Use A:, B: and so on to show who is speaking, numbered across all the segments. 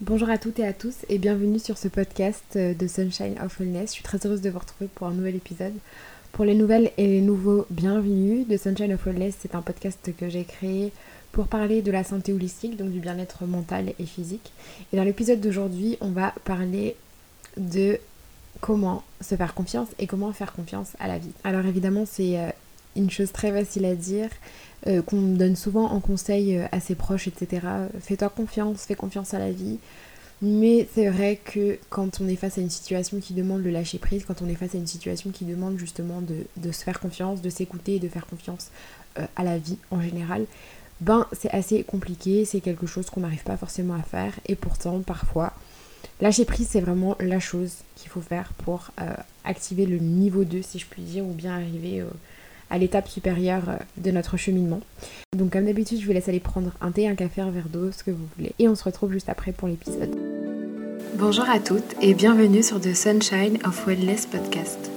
A: Bonjour à toutes et à tous et bienvenue sur ce podcast euh, de Sunshine of Wellness. Je suis très heureuse de vous retrouver pour un nouvel épisode. Pour les nouvelles et les nouveaux, bienvenue. De Sunshine of Wellness, c'est un podcast que j'ai créé pour parler de la santé holistique, donc du bien-être mental et physique. Et dans l'épisode d'aujourd'hui, on va parler de comment se faire confiance et comment faire confiance à la vie. Alors évidemment, c'est euh, une chose très facile à dire, euh, qu'on donne souvent en conseil euh, à ses proches, etc. Fais-toi confiance, fais confiance à la vie. Mais c'est vrai que quand on est face à une situation qui demande le lâcher prise, quand on est face à une situation qui demande justement de, se faire confiance, de s'écouter et de faire confiance euh, à la vie en général, ben c'est assez compliqué, c'est quelque chose qu'on n'arrive pas forcément à faire. Et pourtant, parfois, lâcher prise, c'est vraiment la chose qu'il faut faire pour activer le niveau 2, si je puis dire, ou bien arriver à l'étape supérieure euh, de notre cheminement. Donc comme d'habitude, je vous laisse aller prendre un thé, un café, un verre d'eau, ce que vous voulez. Et on se retrouve juste après pour l'épisode. Bonjour à toutes et bienvenue sur The Sunshine of Wellness Podcast.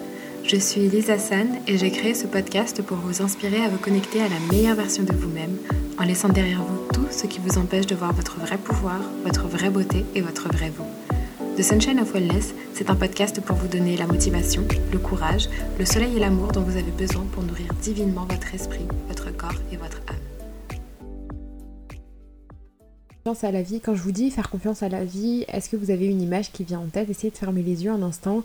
A: Je suis Lisa San et j'ai créé ce podcast pour vous inspirer à vous connecter à la meilleure version de vous-même en laissant derrière vous tout ce qui vous empêche de voir votre vrai pouvoir, votre vraie beauté et votre vrai vous. The Sunshine of Wellness, c'est un podcast pour vous donner la motivation, le courage, le soleil et l'amour dont vous avez besoin pour nourrir divinement votre esprit, votre corps et votre âme. Confiance à la vie, quand je vous dis faire confiance à la vie, est-ce que vous avez une image qui vient en tête? Essayez de fermer les yeux un instant.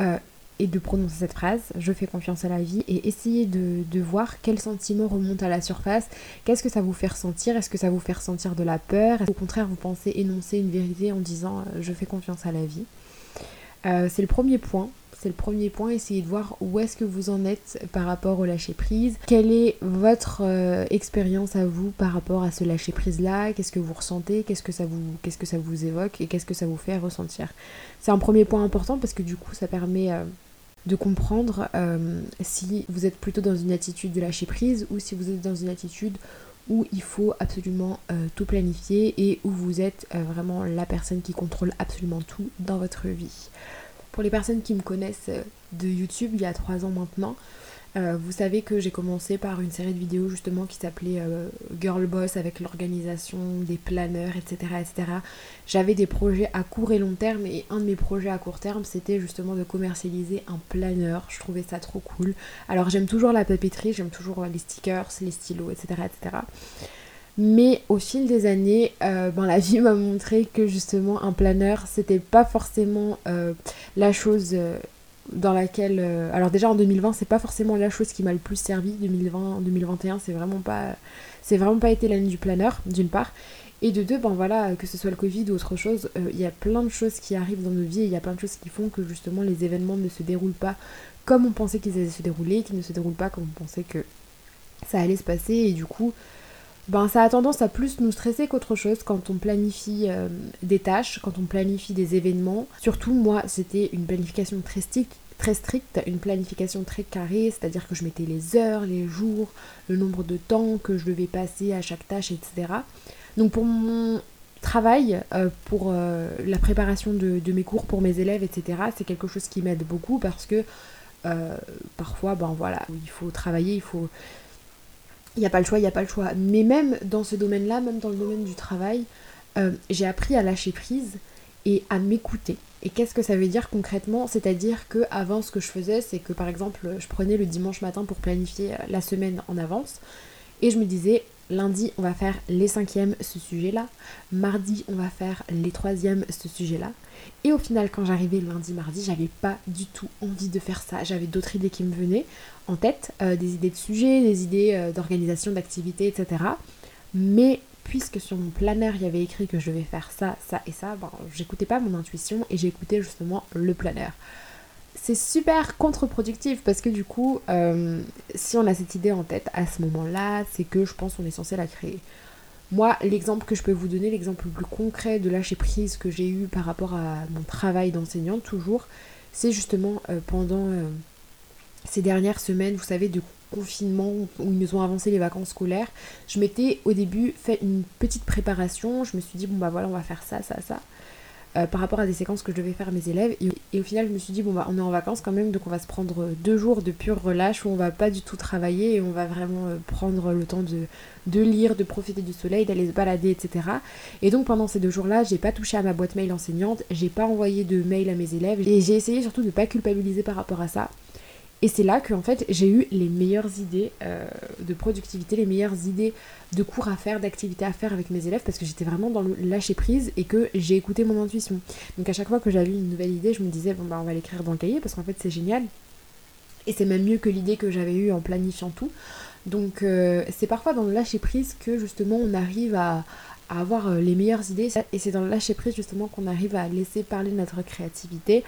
A: Euh, et de prononcer cette phrase, je fais confiance à la vie, et essayer de, voir quel sentiment remonte à la surface, qu'est-ce que ça vous fait ressentir, est-ce que ça vous fait ressentir de la peur, au contraire vous pensez énoncer une vérité en disant euh, je fais confiance à la vie? Euh, c'est le premier point, c'est le premier point, essayez de voir où est-ce que vous en êtes par rapport au lâcher prise, quelle est votre euh, expérience à vous par rapport à ce lâcher prise là, qu'est-ce que vous ressentez, qu'est-ce que ça vous évoque? Et qu'est-ce que ça vous fait ressentir? C'est un premier point important parce que du coup ça permet de comprendre euh, si vous êtes plutôt dans une attitude de lâcher prise ou si vous êtes dans une attitude où il faut absolument euh, tout planifier et où vous êtes euh, vraiment la personne qui contrôle absolument tout dans votre vie. Pour les personnes qui me connaissent de YouTube il y a trois ans maintenant, euh, vous savez que j'ai commencé par une série de vidéos justement qui s'appelait euh, Girl Boss avec l'organisation des planeurs, etc. etc. J'avais des projets à court et long terme et un de mes projets à court terme c'était justement de commercialiser un planeur. Je trouvais ça trop cool. Alors j'aime toujours la papeterie, j'aime toujours les stickers, les stylos, etc. etc. Mais au fil des années, euh, ben, la vie m'a montré que justement un planeur c'était pas forcément la chose dans laquelle euh, alors déjà en 2020 c'est pas forcément la chose qui m'a le plus servi. 2020 2021 c'est vraiment pas c'est vraiment pas été l'année du planeur d'une part. Et de deux ben voilà que ce soit le covid ou autre chose euh, il y a plein de choses qui arrivent dans nos vies et il y a plein de choses qui font que justement les événements ne se déroulent pas comme on pensait qu'ils allaient se dérouler qu'ils ne se déroulent pas comme on pensait que ça allait se passer. Et du coup ben, ça a tendance à plus nous stresser qu'autre chose quand on planifie euh, des tâches, quand on planifie des événements. Surtout moi, c'était une planification très stricte, très une planification très carrée, c'est-à-dire que je mettais les heures, les jours, le nombre de temps que je devais passer à chaque tâche, etc. Donc pour mon travail, euh, pour euh, la préparation de, de, mes cours pour mes élèves, etc., c'est quelque chose qui m'aide beaucoup parce que parfois, ben voilà, il faut travailler, il faut il n'y a pas le choix, il n'y a pas le choix. Mais même dans ce domaine-là, même dans le domaine du travail, euh, j'ai appris à lâcher prise et à m'écouter. Et qu'est-ce que ça veut dire concrètement? C'est-à-dire que avant ce que je faisais, c'est que par exemple, je prenais le dimanche matin pour planifier euh, la semaine en avance et je me disais lundi on va faire les cinquièmes ce sujet-là, mardi on va faire les troisièmes ce sujet-là. Et au final quand j'arrivais lundi, mardi, j'avais pas du tout envie de faire ça. J'avais d'autres idées qui me venaient en tête, euh, des idées de sujets, des idées euh, d'organisation, d'activités, etc. Mais puisque sur mon planeur il y avait écrit que je devais faire ça, ça et ça, ben, j'écoutais pas mon intuition et j'écoutais justement le planeur. C'est super contre-productif parce que du coup, euh, si on a cette idée en tête à ce moment-là, c'est que je pense qu'on est censé la créer. Moi, l'exemple que je peux vous donner, l'exemple le plus concret de lâcher prise que j'ai eu par rapport à mon travail d'enseignante, toujours, c'est justement pendant ces dernières semaines, vous savez, de confinement où ils nous ont avancé les vacances scolaires, je m'étais au début fait une petite préparation. Je me suis dit, bon bah voilà, on va faire ça, ça, ça. Euh, par rapport à des séquences que je devais faire à mes élèves. Et, au final, je me suis dit, bon, bah, on est en vacances quand même, donc on va se prendre deux jours de pure relâche où on va pas du tout travailler et on va vraiment euh, prendre le temps de, de lire, de profiter du soleil, d'aller se balader, etc. Et donc pendant ces deux jours-là, j'ai pas touché à ma boîte mail enseignante, j'ai pas envoyé de mail à mes élèves et j'ai essayé surtout de pas culpabiliser par rapport à ça. Et c'est là que en fait j'ai eu les meilleures idées euh, de productivité, les meilleures idées de cours à faire, d'activités à faire avec mes élèves parce que j'étais vraiment dans le lâcher prise et que j'ai écouté mon intuition. Donc à chaque fois que j'avais une nouvelle idée, je me disais bon bah on va l'écrire dans le cahier parce qu'en fait c'est génial. Et c'est même mieux que l'idée que j'avais eue en planifiant tout. Donc euh, c'est parfois dans le lâcher prise que justement on arrive à, avoir euh, les meilleures idées et c'est dans le lâcher prise justement qu'on arrive à laisser parler notre créativité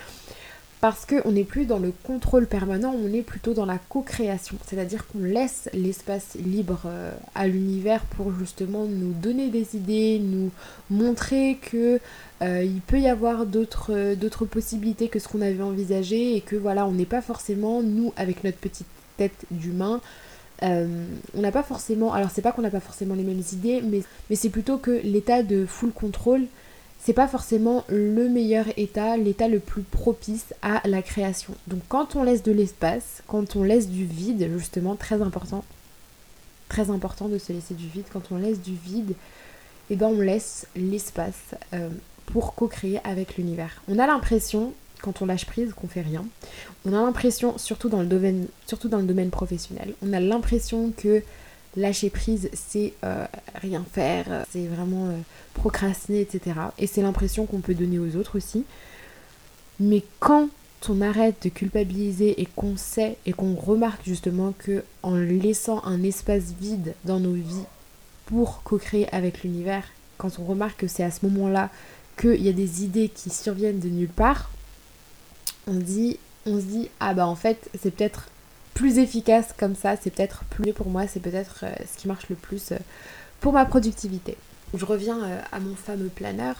A: parce qu'on n'est plus dans le contrôle permanent, on est plutôt dans la co-création, c'est-à-dire qu'on laisse l'espace libre euh, à l'univers pour justement nous donner des idées, nous montrer que euh, il peut y avoir d'autres d'autres possibilités que ce qu'on avait envisagé et que voilà, on n'est pas forcément nous avec notre petite tête d'humain. Euh, on n'a pas forcément, alors c'est pas qu'on n'a pas forcément les mêmes idées, mais, mais c'est plutôt que l'état de full contrôle c'est pas forcément le meilleur état, l'état le plus propice à la création. Donc quand on laisse de l'espace, quand on laisse du vide, justement, très important, très important de se laisser du vide, quand on laisse du vide, et eh ben on laisse l'espace euh, pour co-créer avec l'univers. On a l'impression, quand on lâche prise, qu'on fait rien. On a l'impression, surtout dans le domaine, surtout dans le domaine professionnel, on a l'impression que lâcher prise, c'est euh, rien faire, c'est vraiment euh, procrastiner, etc. Et c'est l'impression qu'on peut donner aux autres aussi. Mais quand on arrête de culpabiliser et qu'on sait et qu'on remarque justement que en laissant un espace vide dans nos vies pour co-créer avec l'univers, quand on remarque que c'est à ce moment-là qu'il y a des idées qui surviennent de nulle part, on dit on se dit ah bah en fait c'est peut-être efficace comme ça, c'est peut-être plus pour moi, c'est peut-être euh, ce qui marche le plus euh, pour ma productivité. Je reviens euh, à mon fameux planeur.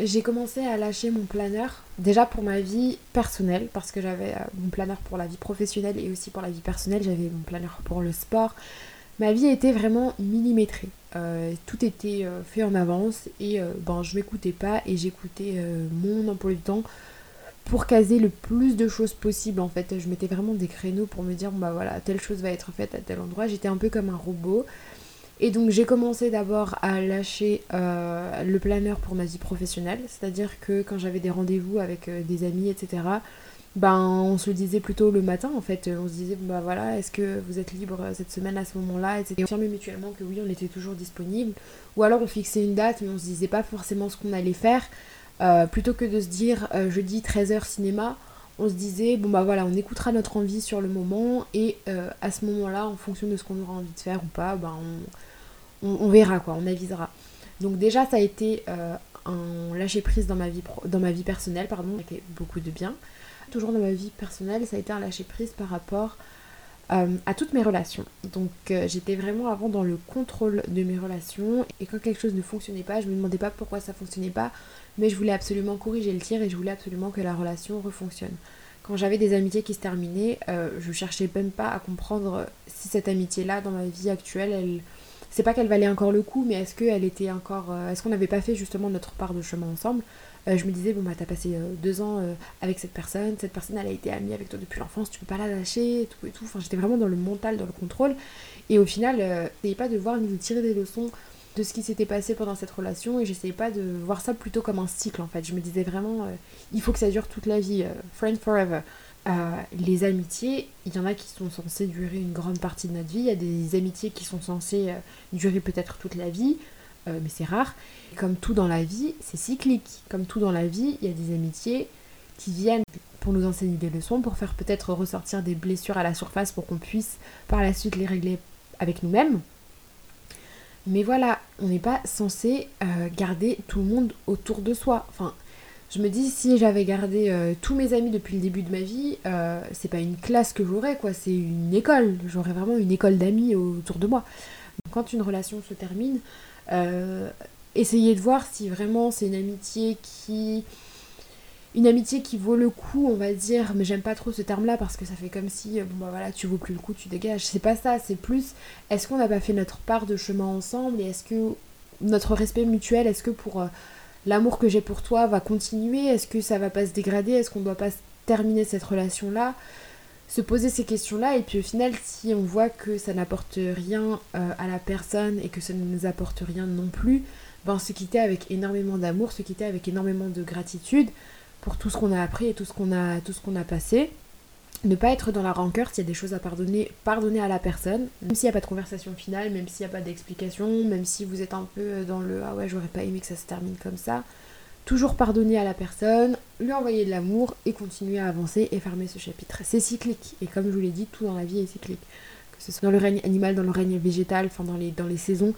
A: j'ai commencé à lâcher mon planeur déjà pour ma vie personnelle parce que j'avais mon planeur pour la vie professionnelle et aussi pour la vie personnelle j'avais mon planeur pour le sport ma vie était vraiment millimétrée tout était fait en avance et ben je m'écoutais pas et j'écoutais mon emploi du temps pour caser le plus de choses possible en fait. Je mettais vraiment des créneaux pour me dire bah voilà, telle chose va être faite à tel endroit. J'étais un peu comme un robot. Et donc j'ai commencé d'abord à lâcher euh, le planeur pour ma vie professionnelle, c'est-à-dire que quand j'avais des rendez-vous avec euh, des amis, etc., ben on se le disait plutôt le matin en fait. On se disait bah voilà, est-ce que vous êtes libre cette semaine à ce moment-là, etc. Et on affirmait mutuellement que oui, on était toujours disponible. Ou alors on fixait une date, mais on se disait pas forcément ce qu'on allait faire. Euh, plutôt que de se dire euh, jeudi 13h cinéma, on se disait bon bah voilà, on écoutera notre envie sur le moment et euh, à ce moment-là, en fonction de ce qu'on aura envie de faire ou pas, bah on, verra quoi, on avisera. Donc déjà ça a été un lâcher prise dans ma vie dans ma vie personnelle, pardon, avec beaucoup de bien. Toujours dans ma vie personnelle, ça a été un lâcher prise par rapport à toutes mes relations. Donc j'étais vraiment avant dans le contrôle de mes relations et quand quelque chose ne fonctionnait pas, je me demandais pas pourquoi ça fonctionnait pas, mais je voulais absolument corriger le tir et je voulais absolument que la relation refonctionne. Quand j'avais des amitiés qui se terminaient, euh, je cherchais même pas à comprendre si cette amitié-là, dans ma vie actuelle, elle. C'est pas qu'elle valait encore le coup, mais est-ce qu'elle était encore. Euh, est-ce qu'on n'avait pas fait justement notre part de chemin ensemble? euh, Je me disais, bon bah t'as passé deux ans avec cette personne, cette personne elle a été amie avec toi depuis l'enfance, tu peux pas la lâcher, et tout et tout. Enfin, j'étais vraiment dans le mental, dans le contrôle. Et au final, n'ayez pas de voir ni de tirer des leçons de ce qui s'était passé pendant cette relation et j'essayais pas de voir ça plutôt comme un cycle en fait. Je me disais vraiment, euh, il faut que ça dure toute la vie, euh, friend forever. Euh, les amitiés, il y en a qui sont censées durer une grande partie de notre vie, il y a des amitiés qui sont censées durer peut-être toute la vie, mais c'est rare. comme tout dans la vie, c'est cyclique. Comme tout dans la vie, il y a des amitiés qui viennent pour nous enseigner des leçons, pour faire peut-être ressortir des blessures à la surface pour qu'on puisse par la suite les régler avec nous-mêmes. Mais voilà, on n'est pas censé euh, garder tout le monde autour de soi. Enfin, je me dis, si j'avais gardé euh, tous mes amis depuis le début de ma vie, euh, c'est pas une classe que j'aurais, quoi, c'est une école. J'aurais vraiment une école d'amis autour de moi. Quand une relation se termine, essayez de voir si vraiment c'est une amitié qui une amitié qui vaut le coup, on va dire, mais j'aime pas trop ce terme-là parce que ça fait comme si, euh, bon bah voilà, tu vaux plus le coup, tu dégages. C'est pas ça, c'est plus, est-ce qu'on n'a pas fait notre part de chemin ensemble et est-ce que notre respect mutuel, est-ce que pour, euh, l'amour que j'ai pour toi va continuer? Est-ce que ça va pas se dégrader? Est-ce qu'on doit pas terminer cette relation-là? Se poser ces questions-là et puis au final, si on voit que ça n'apporte rien euh, à la personne et que ça ne nous apporte rien non plus, ben se quitter avec énormément d'amour, se quitter avec énormément de gratitude pour tout ce qu'on a appris et tout ce qu'on a, tout ce qu'on a passé. Ne pas être dans la rancœur s'il y a des choses à pardonner, pardonner à la personne, même s'il n'y a pas de conversation finale, même s'il n'y a pas d'explication, même si vous êtes un peu dans le ah ouais j'aurais pas aimé que ça se termine comme ça, toujours pardonner à la personne, lui envoyer de l'amour et continuer à avancer et fermer ce chapitre. C'est cyclique et comme je vous l'ai dit, tout dans la vie est cyclique. Que ce soit dans le règne animal, dans le règne végétal, enfin dans les, saisons,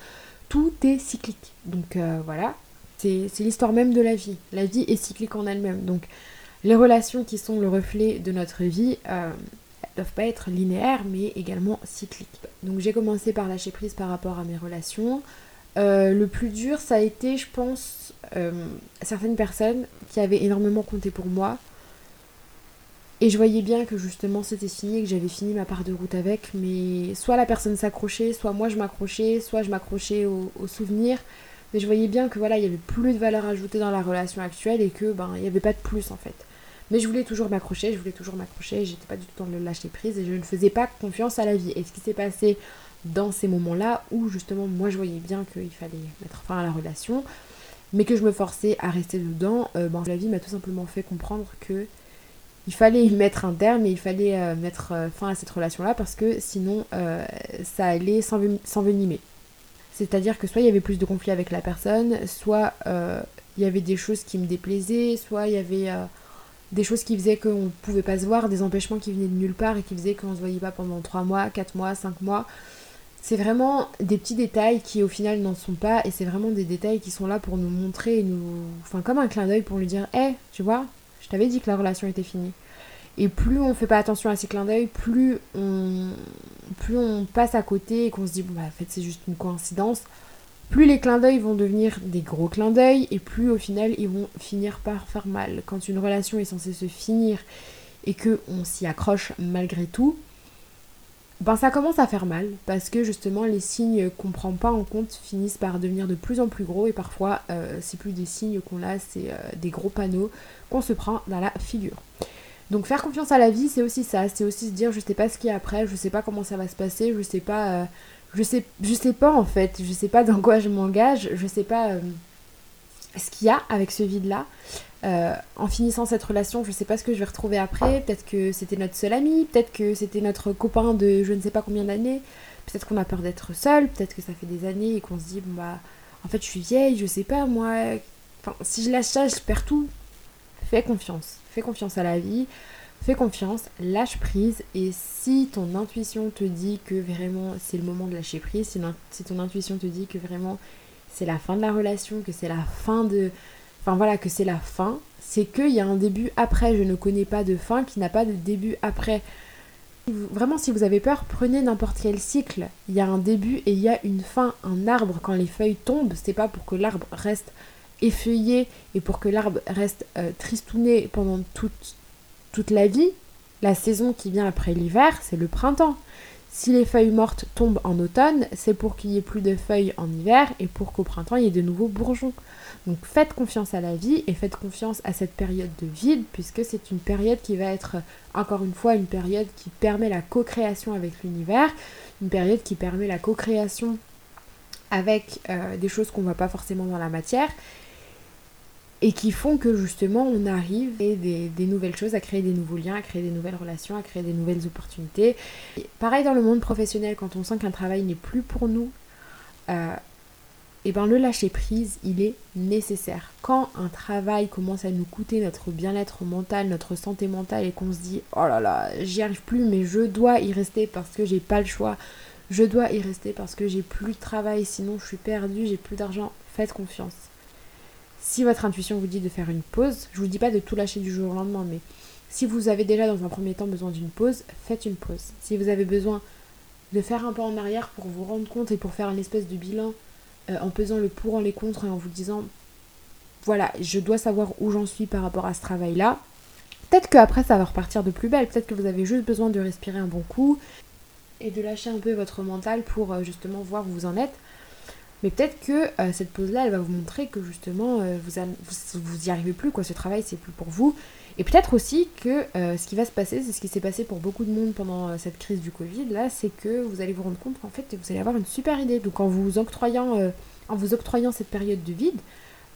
A: tout est cyclique. Donc euh, voilà, c'est l'histoire même de la vie. La vie est cyclique en elle-même. Donc les relations qui sont le reflet de notre vie euh, doivent pas être linéaires mais également cycliques. Donc j'ai commencé par lâcher prise par rapport à mes relations. Euh, le plus dur ça a été je pense euh, certaines personnes qui avaient énormément compté pour moi. Et je voyais bien que justement c'était fini, que j'avais fini ma part de route avec, mais soit la personne s'accrochait, soit moi je m'accrochais, soit je m'accrochais aux au souvenirs. Mais je voyais bien que voilà, il y avait plus de valeur ajoutée dans la relation actuelle et que ben il n'y avait pas de plus en fait. Mais je voulais toujours m'accrocher, je voulais toujours m'accrocher, j'étais pas du tout dans le lâcher prise et je ne faisais pas confiance à la vie. Et ce qui s'est passé dans ces moments-là où justement moi je voyais bien qu'il fallait mettre fin à la relation, mais que je me forçais à rester dedans, euh, ben, la vie m'a tout simplement fait comprendre que il fallait y mettre un terme et il fallait euh, mettre euh, fin à cette relation-là parce que sinon ça allait s'envenimer. C'est-à-dire que soit il y avait plus de conflits avec la personne, soit il y avait des choses qui me déplaisaient, soit il y avait des choses qui faisaient qu'on ne pouvait pas se voir, des empêchements qui venaient de nulle part et qui faisaient qu'on ne se voyait pas pendant 3 mois, 4 mois, 5 mois. C'est vraiment des petits détails qui au final n'en sont pas et c'est vraiment des détails qui sont là pour nous montrer, nous... enfin comme un clin d'œil pour lui dire Hé, tu vois, je t'avais dit que la relation était finie. Et plus on fait pas attention à ces clins d'œil, plus on... plus on passe à côté et qu'on se dit bon bah en fait c'est juste une coïncidence, plus les clins d'œil vont devenir des gros clins d'œil et plus au final ils vont finir par faire mal. Quand une relation est censée se finir et que on s'y accroche malgré tout, ben ça commence à faire mal parce que justement les signes qu'on prend pas en compte finissent par devenir de plus en plus gros et parfois euh, c'est plus des signes qu'on a, c'est euh, des gros panneaux qu'on se prend dans la figure. Donc faire confiance à la vie, c'est aussi ça, c'est aussi se dire je sais pas ce qu'il y a après, je sais pas comment ça va se passer, je sais pas euh, je sais, je sais pas en fait, je sais pas dans quoi je m'engage, je sais pas ce qu'il y a avec ce vide-là. Euh, en finissant cette relation, je sais pas ce que je vais retrouver après. Peut-être que c'était notre seul ami, peut-être que c'était notre copain de je ne sais pas combien d'années. Peut-être qu'on a peur d'être seul, peut-être que ça fait des années et qu'on se dit, bon bah, en fait, je suis vieille, je sais pas moi. Enfin, si je lâche ça, je perds tout. Fais confiance, fais confiance à la vie. Fais confiance, lâche prise et si ton intuition te dit que vraiment c'est le moment de lâcher prise, si, ton intuition te dit que vraiment c'est la fin de la relation, que c'est la fin de... Enfin voilà, que c'est la fin, c'est qu'il y a un début après. Je ne connais pas de fin qui n'a pas de début après. Vraiment, si vous avez peur, prenez n'importe quel cycle. Il y a un début et il y a une fin. Un arbre, quand les feuilles tombent, c'est pas pour que l'arbre reste effeuillé et pour que l'arbre reste euh, tristouné pendant toute, toute la vie, la saison qui vient après l'hiver, c'est le printemps. Si les feuilles mortes tombent en automne, c'est pour qu'il y ait plus de feuilles en hiver et pour qu'au printemps il y ait de nouveaux bourgeons. Donc faites confiance à la vie et faites confiance à cette période de vide puisque c'est une période qui va être encore une fois une période qui permet la co-création avec l'univers, une période qui permet la co-création avec euh, des choses qu'on ne voit pas forcément dans la matière et qui font que justement on arrive à des, des, nouvelles choses, à créer des nouveaux liens, à créer des nouvelles relations, à créer des nouvelles opportunités. pareil dans le monde professionnel, quand on sent qu'un travail n'est plus pour nous, euh, et ben le lâcher prise, il est nécessaire. Quand un travail commence à nous coûter notre bien-être mental, notre santé mentale, et qu'on se dit oh là là, j'y arrive plus, mais je dois y rester parce que j'ai pas le choix, je dois y rester parce que j'ai plus de travail, sinon je suis perdue, j'ai plus d'argent, faites confiance si votre intuition vous dit de faire une pause, je vous dis pas de tout lâcher du jour au lendemain, mais si vous avez déjà dans un premier temps besoin d'une pause, faites une pause. Si vous avez besoin de faire un pas en arrière pour vous rendre compte et pour faire une espèce de bilan euh, en pesant le pour en les contre et en vous disant voilà, je dois savoir où j'en suis par rapport à ce travail-là. Peut-être qu'après ça va repartir de plus belle, peut-être que vous avez juste besoin de respirer un bon coup et de lâcher un peu votre mental pour euh, justement voir où vous en êtes. Mais peut-être que euh, cette pause-là, elle va vous montrer que justement, euh, vous, vous, vous, y arrivez plus, quoi. Ce travail, c'est plus pour vous. Et peut-être aussi que euh, ce qui va se passer, c'est ce qui s'est passé pour beaucoup de monde pendant cette crise du Covid, là, c'est que vous allez vous rendre compte qu'en fait, vous allez avoir une super idée. Donc en vous octroyant, en vous octroyant cette période de vide,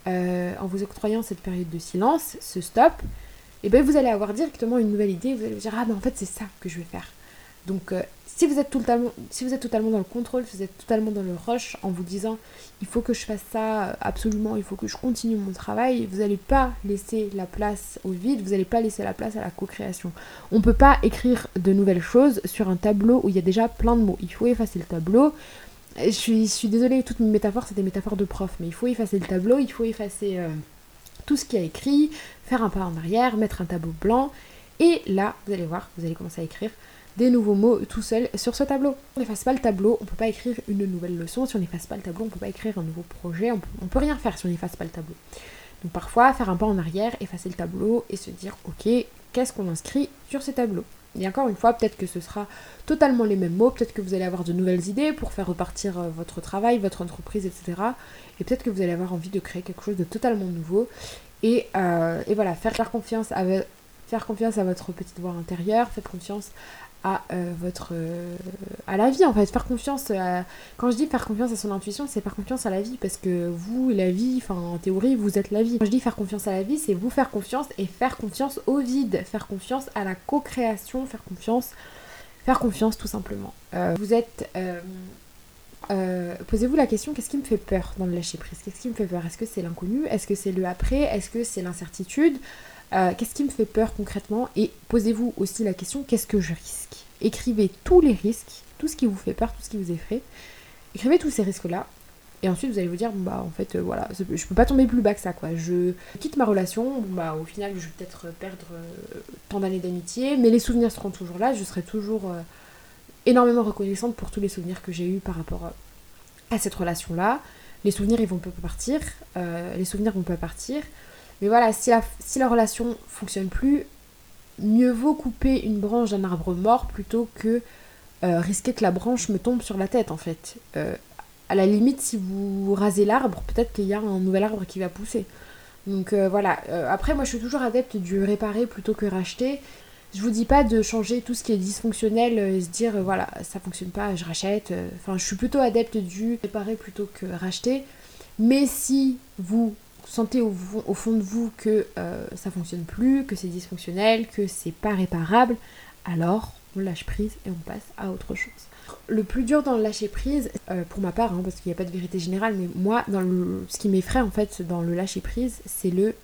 A: en vous octroyant cette période de silence, ce stop, et eh ben vous allez avoir directement une nouvelle idée, vous allez vous dire, ah ben en fait, c'est ça que je vais faire. Donc si vous, êtes totalement, si vous êtes totalement dans le contrôle, si vous êtes totalement dans le rush en vous disant il faut que je fasse ça absolument, il faut que je continue mon travail, vous n'allez pas laisser la place au vide, vous n'allez pas laisser la place à la co-création. On ne peut pas écrire de nouvelles choses sur un tableau où il y a déjà plein de mots. Il faut effacer le tableau. Je suis, je suis désolée, toutes mes métaphores, c'est des métaphores de prof, mais il faut effacer le tableau, il faut effacer euh, tout ce qui a écrit, faire un pas en arrière, mettre un tableau blanc. Et là, vous allez voir, vous allez commencer à écrire des nouveaux mots tout seul sur ce tableau. On n'efface pas le tableau, on peut pas écrire une nouvelle leçon. Si on n'efface pas le tableau, on peut pas écrire un nouveau projet. On peut, peut rien faire si on n'efface pas le tableau. Donc parfois, faire un pas en arrière, effacer le tableau et se dire, ok, qu'est-ce qu'on inscrit sur ces tableaux? Et encore une fois, peut-être que ce sera totalement les mêmes mots, peut-être que vous allez avoir de nouvelles idées pour faire repartir euh, votre travail, votre entreprise, etc. Et peut-être que vous allez avoir envie de créer quelque chose de totalement nouveau. Et, euh, voilà, faire, faire, confiance à, faire confiance à votre petite voix intérieure, faites confiance à euh, votre euh, à la vie en fait. Faire confiance à... quand je dis faire confiance à son intuition c'est faire confiance à la vie parce que vous la vie enfin en théorie vous êtes la vie. Quand je dis faire confiance à la vie c'est vous faire confiance et faire confiance au vide faire confiance à la co-création faire confiance faire confiance tout simplement. Euh, vous êtes posez-vous la question qu'est-ce qui me fait peur dans le lâcher prise? Qu'est-ce qui me fait peur? Est-ce que c'est l'inconnu? Est-ce que c'est le après? Est-ce que c'est l'incertitude? Euh, qu'est-ce qui me fait peur concrètement? Et posez-vous aussi la question, qu'est-ce que je risque? Écrivez tous les risques, tout ce qui vous fait peur, tout ce qui vous effraie. Écrivez tous ces risques-là. Et ensuite, vous allez vous dire, bah en fait, euh, voilà, je peux pas tomber plus bas que ça, quoi. Je quitte ma relation, bah au final, je vais peut-être perdre euh, tant d'années d'amitié, mais les souvenirs seront toujours là, je serai toujours énormément reconnaissante pour tous les souvenirs que j'ai eus par rapport à cette relation-là. Les souvenirs, ils vont pas partir, les souvenirs vont pas partir. Mais voilà, si la, si la relation fonctionne plus, mieux vaut couper une branche d'un arbre mort plutôt que euh, risquer que la branche me tombe sur la tête en fait. Euh, à la limite, si vous rasez l'arbre, peut-être qu'il y a un nouvel arbre qui va pousser. Donc euh, voilà, après moi je suis toujours adepte du réparer plutôt que racheter. Je vous dis pas de changer tout ce qui est dysfonctionnel et se dire voilà ça fonctionne pas, je rachète. Enfin je suis plutôt adepte du réparer plutôt que racheter. Mais si vous sentez au, fond de vous que euh, ça fonctionne plus, que c'est dysfonctionnel, que c'est pas réparable, alors on lâche prise et on passe à autre chose. Le plus dur dans le lâcher prise, euh, pour ma part, hein, parce qu'il n'y a pas de vérité générale, mais moi, ce qui m'effraie en fait dans le lâcher prise, c'est le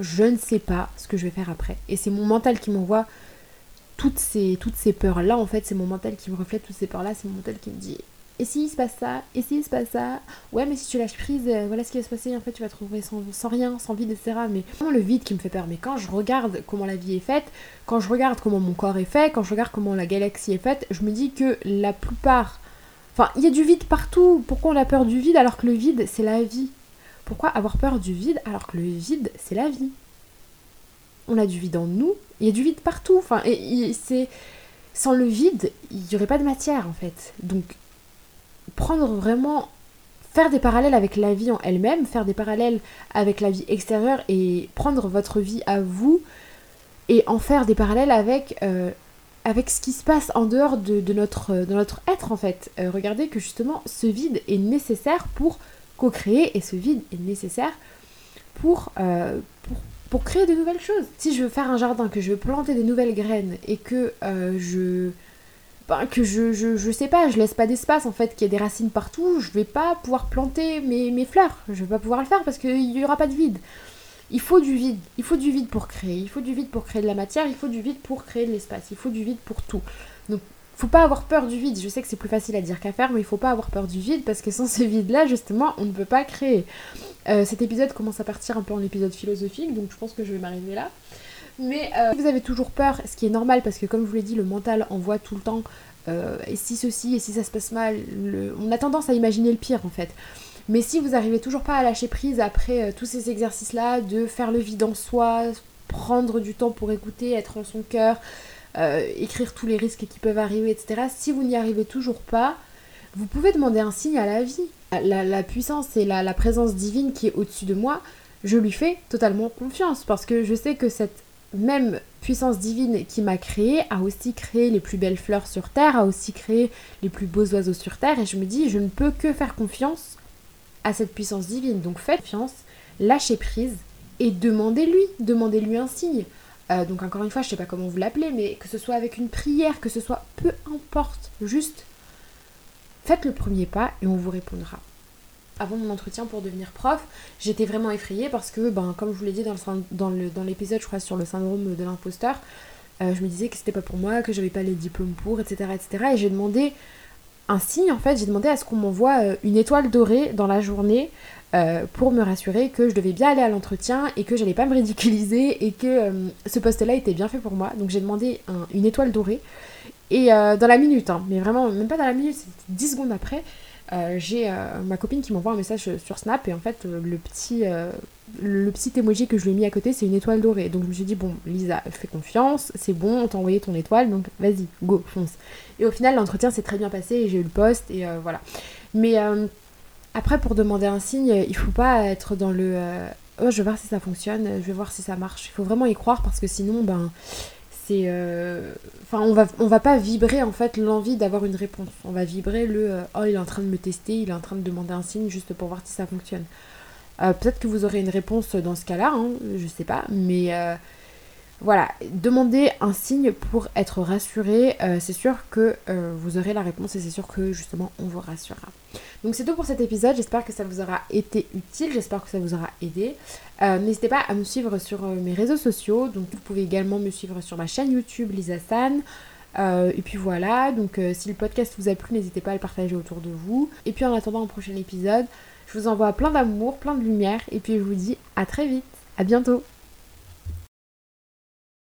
A: je ne sais pas ce que je vais faire après. Et c'est mon mental qui m'envoie toutes ces, toutes ces peurs-là, en fait, c'est mon mental qui me reflète toutes ces peurs-là, c'est mon mental qui me dit et si il se passe ça, et si il se passe ça, ouais mais si tu lâches prise, euh, voilà ce qui va se passer, en fait tu vas te retrouver sans, rien, sans vide, etc. Mais vraiment le vide qui me fait peur, mais quand je regarde comment la vie est faite, quand je regarde comment mon corps est fait, quand je regarde comment la galaxie est faite, je me dis que la plupart... Enfin, il y a du vide partout, pourquoi on a peur du vide alors que le vide c'est la vie? Pourquoi avoir peur du vide alors que le vide c'est la vie? On a du vide en nous, il y a du vide partout, enfin, et c'est... Sans le vide, il n'y aurait pas de matière en fait. Donc prendre vraiment faire des parallèles avec la vie en elle-même, faire des parallèles avec la vie extérieure et prendre votre vie à vous et en faire des parallèles avec, euh, avec ce qui se passe en dehors de, notre, de notre être en fait. Euh, regardez que justement ce vide est nécessaire pour co-créer et ce vide est nécessaire pour, euh, pour, pour, créer de nouvelles choses. Si je veux faire un jardin, que je veux planter des nouvelles graines et que je que je, je, sais pas, je laisse pas d'espace en fait, qu'il y ait des racines partout, je vais pas pouvoir planter mes, mes fleurs. Je vais pas pouvoir le faire parce qu'il y aura pas de vide. Il faut du vide. Il faut du vide pour créer. Il faut du vide pour créer de la matière. Il faut du vide pour créer de l'espace. Il faut du vide pour tout. Donc, faut pas avoir peur du vide. Je sais que c'est plus facile à dire qu'à faire, mais il faut pas avoir peur du vide parce que sans ce vide-là, justement, on ne peut pas créer. Euh, cet épisode commence à partir un peu en épisode philosophique, donc je pense que je vais m'arriver là. Mais euh, si vous avez toujours peur, ce qui est normal parce que comme je vous l'ai dit, le mental envoie tout le temps euh, et si ceci, et si ça se passe mal, on a tendance à imaginer le pire en fait. Mais si vous arrivez toujours pas à lâcher prise après euh, tous ces exercices-là, de faire le vide en soi, prendre du temps pour écouter, être en son cœur, écrire tous les risques qui peuvent arriver, etc. Si vous n'y arrivez toujours pas, Vous pouvez demander un signe à la vie. La, puissance et la, la présence divine qui est au-dessus de moi, je lui fais totalement confiance parce que je sais que cette même puissance divine qui m'a créé a aussi créé les plus belles fleurs sur Terre, a aussi créé les plus beaux oiseaux sur Terre, et je me dis, je ne peux que faire confiance à cette puissance divine. Donc faites confiance, lâchez prise, et demandez-lui, demandez-lui un signe. Euh, donc encore une fois, je sais pas comment vous l'appelez, mais que ce soit avec une prière, que ce soit peu importe, juste faites le premier pas et on vous répondra avant mon entretien pour devenir prof, j'étais vraiment effrayée parce que, ben, comme je vous l'ai dit dans, le, dans, l'épisode, je crois, sur le syndrome de l'imposteur, euh, je me disais que c'était pas pour moi, que j'avais pas les diplômes pour, etc. etc. et j'ai demandé un signe, en fait, j'ai demandé à ce qu'on m'envoie euh, une étoile dorée dans la journée euh, pour me rassurer que je devais bien aller à l'entretien et que j'allais pas me ridiculiser et que ce poste-là était bien fait pour moi. Donc j'ai demandé une étoile dorée. Et dans la minute, hein, mais vraiment, même pas dans la minute, c'était 10 secondes après, euh, j'ai euh, ma copine qui m'envoie un message sur Snap et en fait euh, le petit le petit emoji que je lui ai mis à côté c'est une étoile dorée. Donc je me suis dit bon Lisa fais confiance c'est bon on t'a envoyé ton étoile donc vas-y go fonce. Et au final l'entretien s'est très bien passé et j'ai eu le poste et voilà. Mais après pour demander un signe il faut pas être dans le oh je vais voir si ça fonctionne je vais voir si ça marche il faut vraiment y croire parce que sinon ben c'est euh, on va va pas vibrer en fait l'envie d'avoir une réponse. On va vibrer le euh, oh il est en train de me tester il est en train de demander un signe juste pour voir si ça fonctionne. Euh, peut-être que vous aurez une réponse dans ce cas-là hein, je sais pas mais voilà, demandez un signe pour être rassuré. Euh, c'est sûr que euh, vous aurez la réponse et c'est sûr que justement on vous rassurera. Donc c'est tout pour cet épisode. J'espère que ça vous aura été utile. J'espère que ça vous aura aidé. Euh, n'hésitez pas à me suivre sur mes réseaux sociaux. Donc vous pouvez également me suivre sur ma chaîne YouTube Lisa San. et puis voilà, donc si le podcast vous a plu, n'hésitez pas à le partager autour de vous. Et puis en attendant un prochain épisode, je vous envoie plein d'amour, plein de lumière, et puis je vous dis à très vite, à bientôt